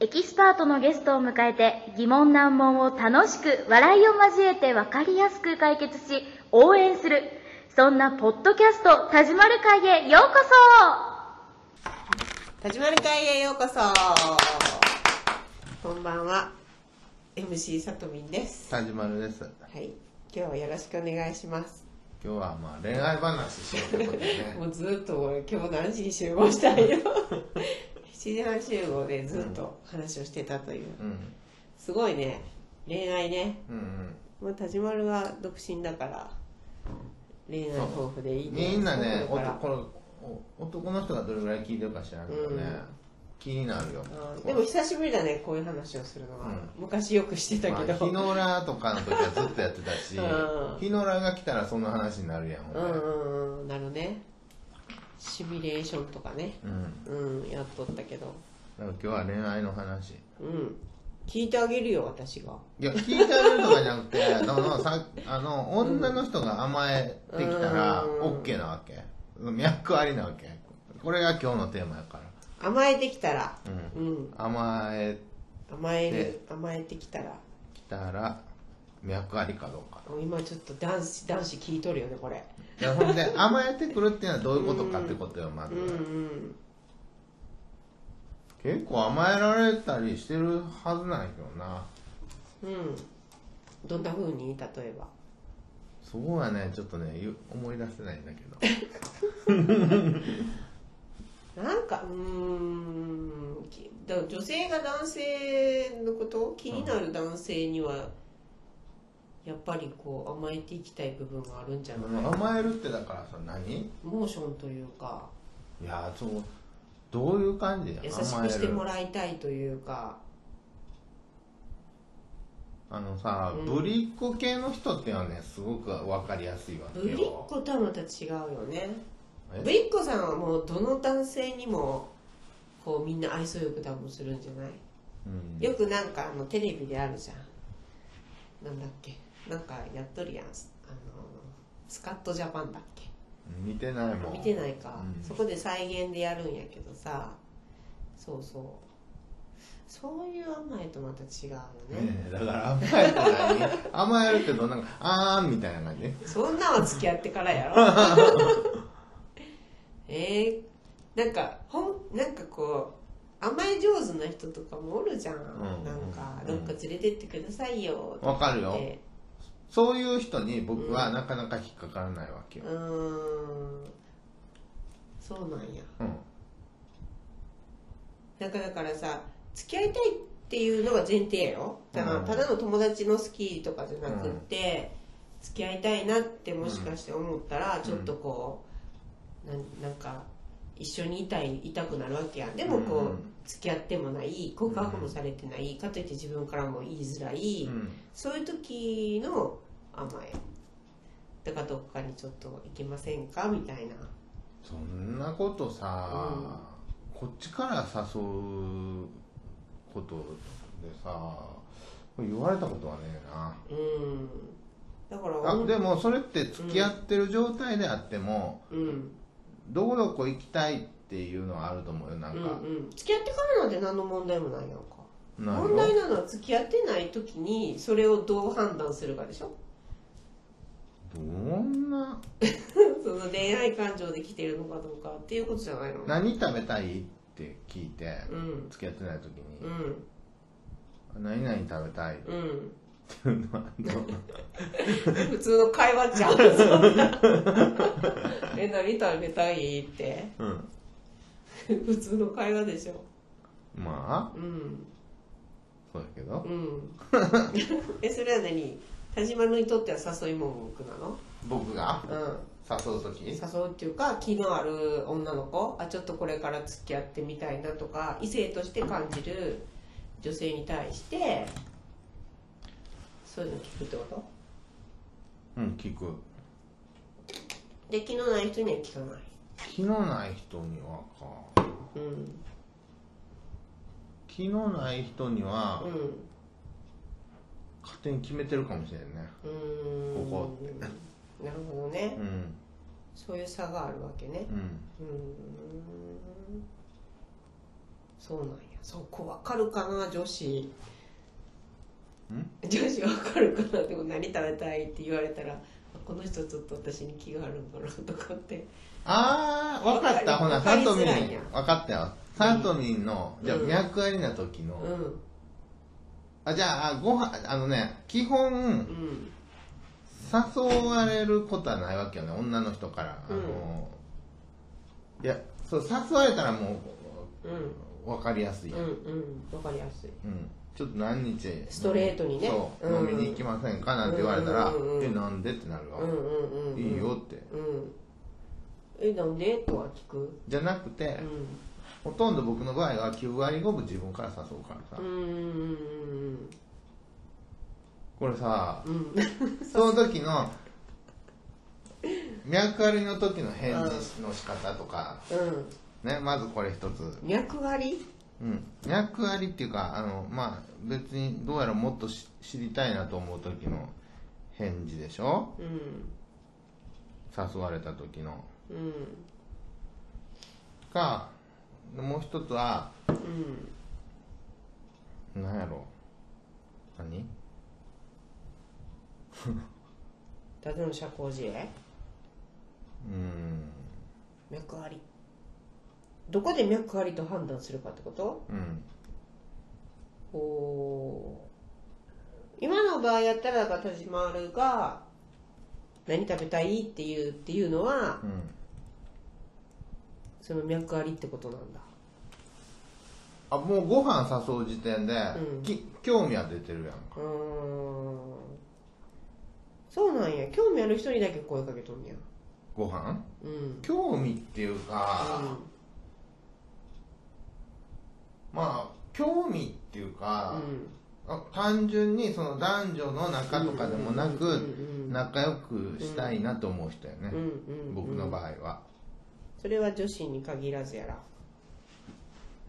エキスパートのゲストを迎えて疑問難問を楽しく笑いを交えて分かりやすく解決し応援する。そんなポッドキャスト田島る会へようこ田島る会へようこそ。こんばんは。MC さとみんです。田島るです。はい。今日はよろしくお願いします。今日はまあ恋愛話しようってことでね。もうずっと俺今日何時に集合したんよ7時半集合でずっと話をしてたという、うん。すごいね。恋愛ね。うんうん。まあ田島るは独身だから恋愛豊富でいいみんなね男のお男の人がどれぐらい聞いてるか知らんけどね、うん。気になるよ。うん。でも久しぶりだねこういう話をするのは、う昔よくしてたけど、まあ、日野良とかの時はずっとやってたし、うん。日野良が来たらその話になるやんほんでうんうんうん。なるねシミュレーションとかね。うん。うんやっとったけど。だから今日は恋愛の話。うん。聞いてあげるよ私が。いや聞いてあげるとかじゃなくて あのさあの女の人が甘えてきたらうん。OK なわけ。脈ありなわけ。これが今日のテーマやから。甘えてきたら。うん。うん。甘え甘えでる甘えてきたら。きたら脈ありかどうか今ちょっと男子男子聞いとるよねこれ。いやほんで甘えてくるっていうのはどういうことかってことよまず、うんうん結構甘えられたりしてるはずなんやけどな。うん。どんな風に？例えば。そうやね。ちょっとねゆ思い出せないんだけど。なんかうーん。女性が男性のこと？気になる男性にはやっぱりこう甘えていきたい部分があるんじゃない？甘えるってだからさ何？いモーションというか。やそうどういう感じ優しくしてもらいたいというか。あのさ、うん。ぶりっ子系の人っていうのはねすごく分かりやすいわけよ。ぶりっ子とはまた違うよね。え？ぶりっ子さんはもうどの男性にもこうみんな愛想よく多分するんじゃない？うん。よくなんかあのテレビであるじゃん。なんだっけ？なんかやっとるやん。あのスカットジャパンだっけ？見てないもん。見てないか、うん。そこで再現でやるんやけどさ。そうそう。そういう甘えとまた違うよね。だから甘えって何 甘えるけどなんかあーんみたいな感じ？そんなんは付き合ってからやろ。えー、なんかほんなんかこう甘え上手な人とかもおるじゃん、ん。なんかうんどっか連れてってくださいよとわかるよそういう人に僕はなかなか引っかからないわけよ。う、ーん。そうなんや。うん。なんかだからさ付き合いたいっていうのが前提やよだからうん。ただの友達の好きとかじゃなくって、付き合いたいなってもしかして思ったら、ちょっとこうなんなんか一緒にいたいいたくなるわけやん。でもこう、うん付き合ってもない告白もされてない、かといって自分からも言いづらい、うん。そういう時の甘え。だからどっかにちょっと行けませんか？みたいな。そんなことさ、こっちから誘うことでさ言われたことはねえな。うん。だからあでもそれって付き合ってる状態であっても、うん。どこどこ行きたいっていうのはあると思うよなんうんか、うん。付き合ってからなんて何の問題もないやんか。問題なのは付き合ってない時にそれをどう判断するかでしょ？どんな？その恋愛感情で来てるのかどうかっていうことじゃないの？何食べたいって聞いて、うん。付き合ってない時うに、ん。何々食べたいっうん。ていうのはどう？普通の会話じゃんそんな。え何食べたいって。うん 普通の会話でしょ。まあ。うんそうだけど。うん。えそれは何？田島のにとっては誘い文句なの？僕が？うん。誘う時？誘うっていうか気のある女の子？あちょっとこれから付き合ってみたいなとか異性として感じる女性に対してそういうの聞くってこと？うん聞く。で気のない人には聞かない気のない人にはか。うん。気のない人にはうん。勝手に決めてるかもしれんね。うーん。ここって。なるほどね、うん。そういう差があるわけね。うん。うーん。そうなんや。そこわかるかな女子。ん？女子わかるかな。でも何食べたいって言われたらこの人ちょっと私に気があるんかなとかってあー、わかった。ほな、サトミンわかった。よ。サトミンの、じゃあ、うん。脈ありな時の、うんあ、じゃあ、あご飯、あのね、基本、うん誘われることはないわけよね、女の人から。あの、うん。いや、そう、誘われたらもうわかりやすい。うん。うんわかりやすいうん。ちょっと何日ストレートにね。飲みに行きませんかなんて言われたら、えなんでってなるわ、いいよって。うんえなんで？とは聞く。じゃなくて、ほとんど僕の場合は9割5分自分から誘うからさ、うんこれさうん。うん。その時の脈ありの時の返事の仕方とか、うん。ねまずこれ一つ。脈あり？うん、脈ありっていうかあのまあ別にどうやらもっとし知りたいなと思う時の返事でしょ？うん。誘われた時のうん。かもう一つはうん。何やろ。何？立野社交辞令うん。脈あり。どこで脈ありと判断するかってこと？うん。お今の場合やったら田島るが何食べたいっていうっていうのはうん。その脈ありってことなんだ。あもうご飯誘う時点で、うん。き興味は出てるやんうかーん。そうなんや。興味ある人にだけ声かけとんや。ご飯？うん。興味っていうか、まあ興味っていうか、あ単純にその男女の中とかでもなく、うんうんうん仲良くしたいなと思う人やね、うんうんうん。僕の場合は、それは女子に限らずやら。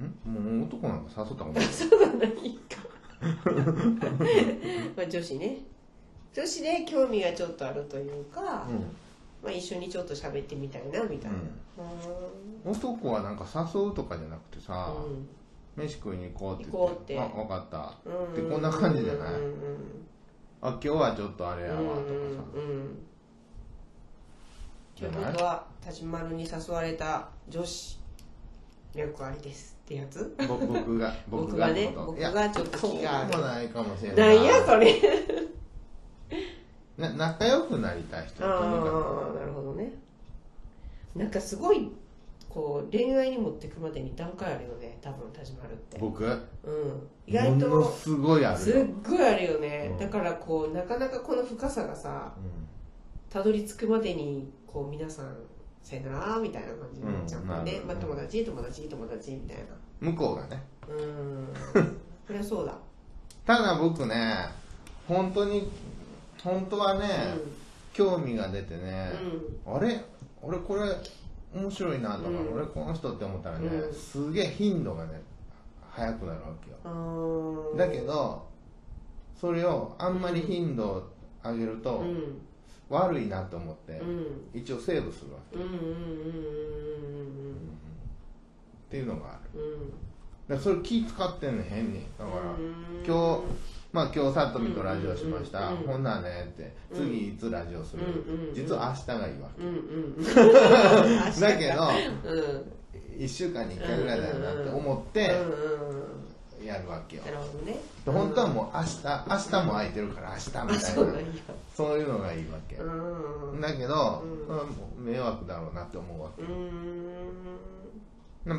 ん？もう男なんか誘ったことない。そうなんだ。いいか。まあ女子ね。女子で興味がちょっとあるというか、まあ、一緒にちょっと喋ってみたいなみたいな。うん、男はなんか誘うとかじゃなくてさ、うん飯食いに行こうって言って。あ分かった。うん。ってこんな感じじゃない？あ今日はちょっとあれやわとかさ、うんうんというじゃない？ことは田島丸に誘われた女子脈ありですってやつ？ぼ僕が 僕がね僕がちょっと気がある。そうもないかもしれなないんやそれ。な仲良くなりたい人ああなるほどね。なんかすごいこう恋愛に持ってくまでに段階あるよね多分田島るって。く僕？うん。意外ものとすごいあすっごいあるよね、うん。だからこうなかなかこの深さがさうん。たどり着くまでにこう皆さんさよならみたいな感じになっちゃうんだね、うん。まあ、友達友達友達みたいな。向こうがね。うん。そりゃそうだ、ただ僕ね本当に本当はね、興味が出てね、あれ？俺これ面白いなとか、うん。俺この人って思ったらね、うん。すげえ頻度がね早くなるわけよ。だけどそれをあんまり頻度を上げると、うん。悪いなと思って、うん。一応セーブするわけ、っていうのがある。だからそれ気使ってんねん変に。だから、うん。今日まあ今日さとみとラジオしました、うんうんうん。ほんならねって次いつラジオする、うんうん実は明日がいいわうんうんけ、だけどうん。1週間に1回ぐらいだよなって思ってうんうんやるわけよ、なるほどね。本当はもう明日明日も空いてるから明日みあたいなそういうのがいいわけ、うんだけど、迷惑だろうなって思うわけ。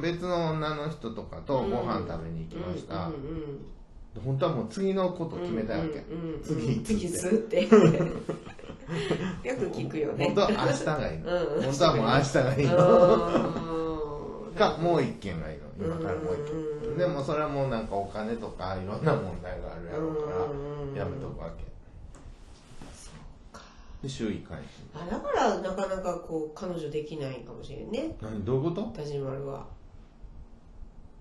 別の女の人とかとご飯食べに行きました、うんうん本当はもう次のこと決めたいわけ、うんうん次いつ次いつって。よく聞くよね。本当は明日がいいの、うん。本当はもう明日がいいの、うん かもう一件がいいの。今からもう一件、うんでもそれはもうなんかお金とかいろんな問題があるやろうからうんやめとくわけ。で週1回あだからなかなかこう彼女できないかもしれんね。何？どういうこと？田島丸は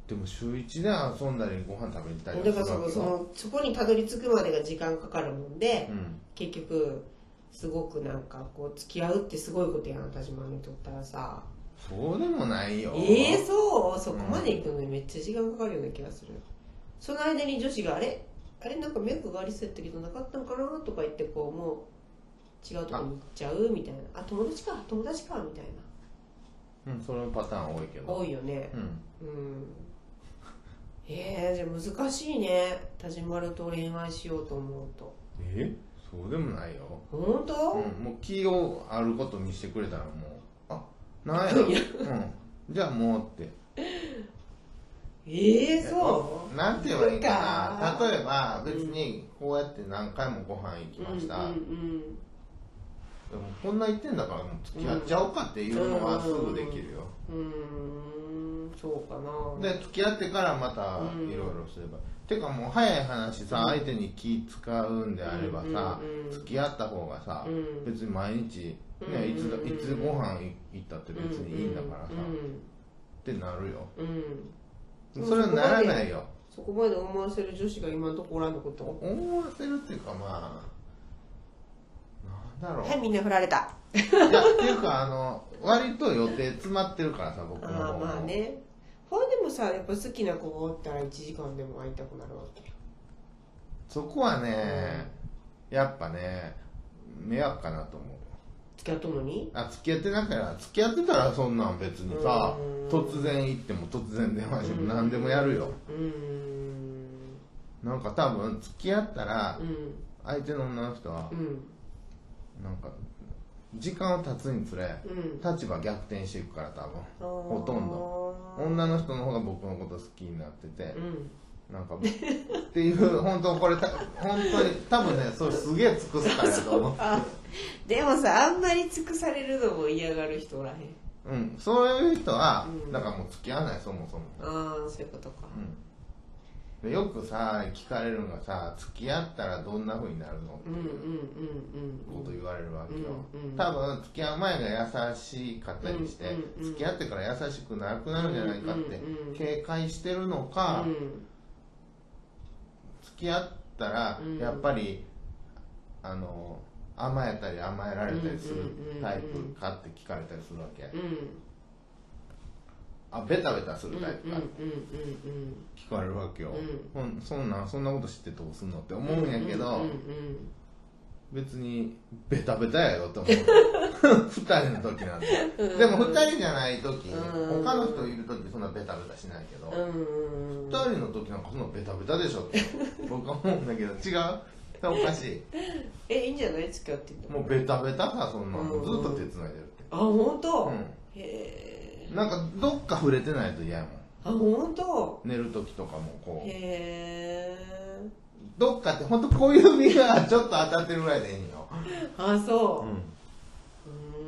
でも週1で遊んだりご飯食べに行ったりだ。からそのそのそこにたどり着くまでが時間かかるもんで、うん。結局すごくなんかこう付き合うってすごいことやん田島にとったらさ。そうでもないよ。ええそう？そこまで行くのにめっちゃ時間かかるような気がする、その間に女子があれ？あれ？なんか脈がありそうやったけどなかったのかなとか言ってこうもう違うとこに行っちゃうみたいな。あ友達か？友達か？みたいうんそのパターン多いけど。な多いよね。うん。うんえー、じゃあ難しいね。田島ると恋愛しようと思うと。え？そうでもないよ。本当、うん、もう気をあること見せてくれたらもう。あなんや。ろ、うん、じゃあもうって。ええそう？なんて言えばいいかな。例えば別にこうやって何回もご飯行きました、うんうんでもこんな言ってんだからもう付き合っちゃおうかっていうのはすぐできるよ、うん。うーんそうかな。で付き合ってからまたうん。いろいろすれば、てかもう早い話さ、相手に気使うんであればさ、うんうん付き合った方がさ、うん。別に毎日、うんね、いつうん。いつご飯行ったって別にいいんだからさ、ってなるよ。うん。うんそれはならないよ。そこまで思わせる女子が今のところあるのこと？思わせるっていうかまあなんだろう、はいみんな振られたいやっていうかあの割と予定詰まってるからさ僕のああまあね。ほんでもさやっぱ好きな子がおったら1時間でも会いたくなるわけそこはね、やっぱね迷惑かなと思う。付き合ったのに？あ付き合ってなかった付き合ってたらそんなん別にさうん。突然行っても突然電話しても何でもやるよ。うーん。なんか多分付き合ったらうん。相手の女の人はうん。なんか時間を経つにつれうん。立場逆転していくから多分。ほほとんど。女の人の方が僕のこと好きになっててうん。なんかっていう本当これた本当に多分ねそれすげえ尽くすからやと思う。あでもさあんまり尽くされるのも嫌がる人おらへん。うんそういう人はうん。だからもう付き合わないそもそも。ああそういうことか。うんでよくさ聞かれるのがさ付き合ったらどんな風になるのっていううんこと言われるわけよ、うんうん。多分付き合う前が優しかったりして、うんうんうん。付き合ってから優しくなくなるんじゃないかって警戒してるのか、うん付き合ったらうん。やっぱり、あの甘えたり甘えられたりするタイプかって聞かれたりするわけ、うんあベタベタするタイプか。聞かれるわけよ、うほんそんなんそんなこと知ってどうすんのって思うんやけど、別にベタベタやよって思う。二人の時なんでうんでも二人じゃない時うん。他の人いる時そんなベタベタしないけどうんうん二人の時なんかそんなベタベタでしょって。僕は思うんだけど違う？おかしい。えいいんじゃない？付き合っててもうベタベタさそんなの。ずっと手つないでるって。あ本当、うん。へえなんかどっか触れてないと嫌やもん。あ本当？寝る時とかもこう。へえどっかって本当小指がちょっと当たってるぐらいでいいんよあそう。うん。うー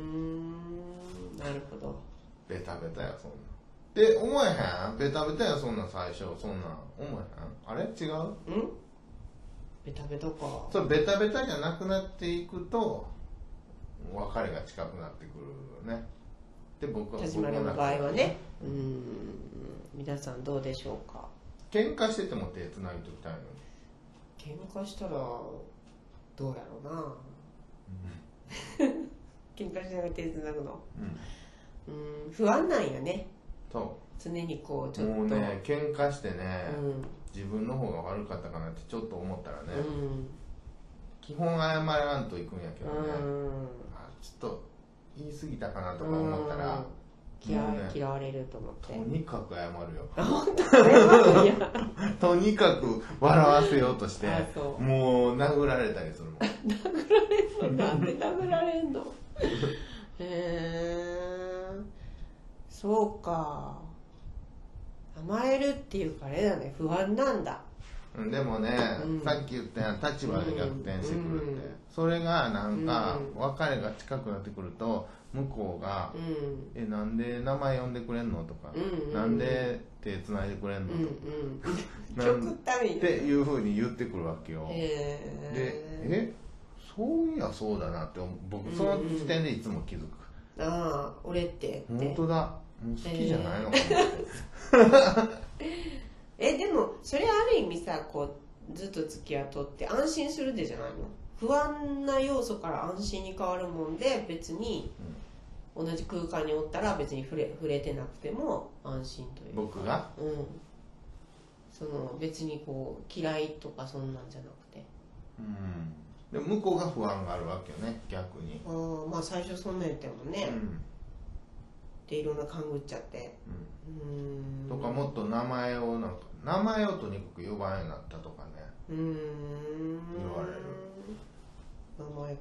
んなるほど。ベタベタやそんな。んって思えへん？ベタベタやそんなん最初。そんなん思えへん？あれ？違う？うん？ベタベタか。それベタベタじゃなくなっていくと別れが近くなってくるよねで僕は田島の場合はねうーん皆さんどうでしょうか？喧嘩してても手つなぎときたいのに。喧嘩したらどうやろうな。喧嘩しながら手つなぐの。うん。うん不安なんやね。そ常にこうちょっと。うもうね喧嘩してね、うん。自分の方が悪かったかなってちょっと思ったらね、うん。基本謝らんといくんやけどね、うん。あちょっと言い過ぎたかなとか思ったら、嫌ね嫌われると思って。とにかく謝るよ。とにかく笑わせようとしてもう殴られたりするもん。なんで殴られんの。へえそうか。甘えるっていうかあれだね。不安なんだ。うんでもね、うん。さっき言ったやん立場で逆転してくるって、うん。それがなんかうん。別れが近くなってくると向こうがうん「えなんで名前呼んでくれんの?」とか、うんうんなんで手つないでくれんの?」うんとうんか、極なん端にっていうふうに言ってくるわけよ、でへえそういやそうだなって僕その時点でいつも気づく、ああ俺ってって。本当だ。もう好きじゃないのかな。って、えでもそれある意味さこうずっと付き合っとって安心するでじゃないの？不安な要素から安心に変わるもんで別に同じ空間におったら別に触れ触れてなくても安心というか。僕が？うん。その別にこう嫌いとかそんなんじゃなくて。うん。でも向こうが不安があるわけよね逆に。ああまあ最初そんなんやったもんね、うんでいろんな勘ぐっちゃって。うーん。とかもっと名前をなんか名前をとにかく呼ばんようになったとかね。うーん。言われる。名前か。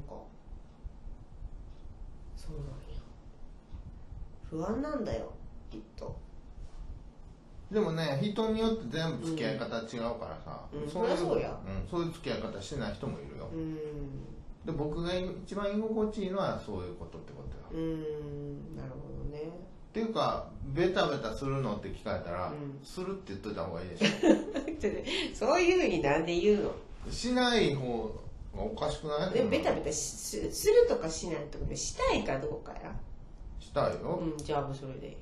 そうなんや。不安なんだよきっと。でもね人によって全部付き合い方違うからさ、うん。そういうそりゃそうや。うん、そういう付き合い方してない人もいるよ。うーんで僕が一番居心地いいのはそういうことってことよ。うーんなるほどね。っていうかベタベタするのって聞かれたら、うん。するって言っといた方がいいでし そういうふうになんで言うの？ょしない方がおかしくない？でもベタベタしすするとかしないとかでしたいかどうかや。したいよ、うんじゃあもうそれで。いいよ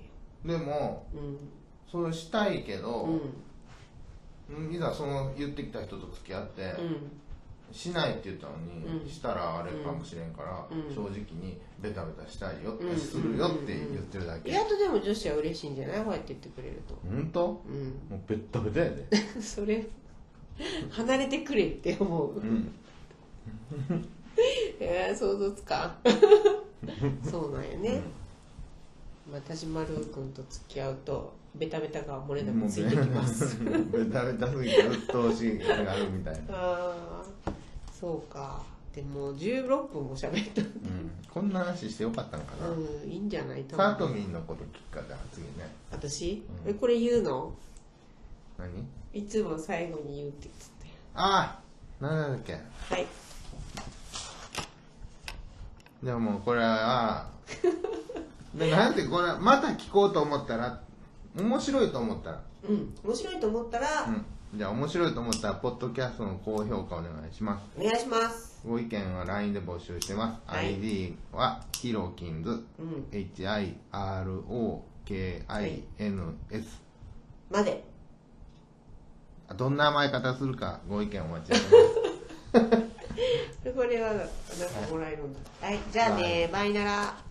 でもうん。それしたいけうど、んいざその言ってきた人と付き合って、うんしないって言ったのに、うん。したらあれかもしれんから、うん。正直にベタベタしたいよって、うんするよって言ってるだけ、意外とでも女子は嬉しいんじゃない？こうやって言ってくれると。本当？もうん。うベッタベタやで。それ離れてくれって思う、うん。えー、想像つかん。そうなんやね、まあ、田島る君と付き合うとベタベタが漏れなくついてきます。ベタベタすぎて鬱陶しいがあるみたいな、ああそうか。でも16分も喋った。うん、こんな話してよかったのかな、うんいいんじゃない？とサ思うートミンのこと聞くから次ね。私、うん。えこれ言うの？何？いつも最後に言うって言ってああ何だっけ？たはい。でももうこれはでなんてこれまた聞こうと思ったら面白いと思ったら。うん面白いと思ったら、うんじゃあ面白いと思ったらポッドキャストの高評価お願いします。お願いします。ご意見は LINE で募集してます、はい。ID はヒロキンズ。うん。HIROKINS まで。どんな甘え方するかご意見お待ちしてます。で これはなんかもらえるんだ。はい。じゃあねバイなら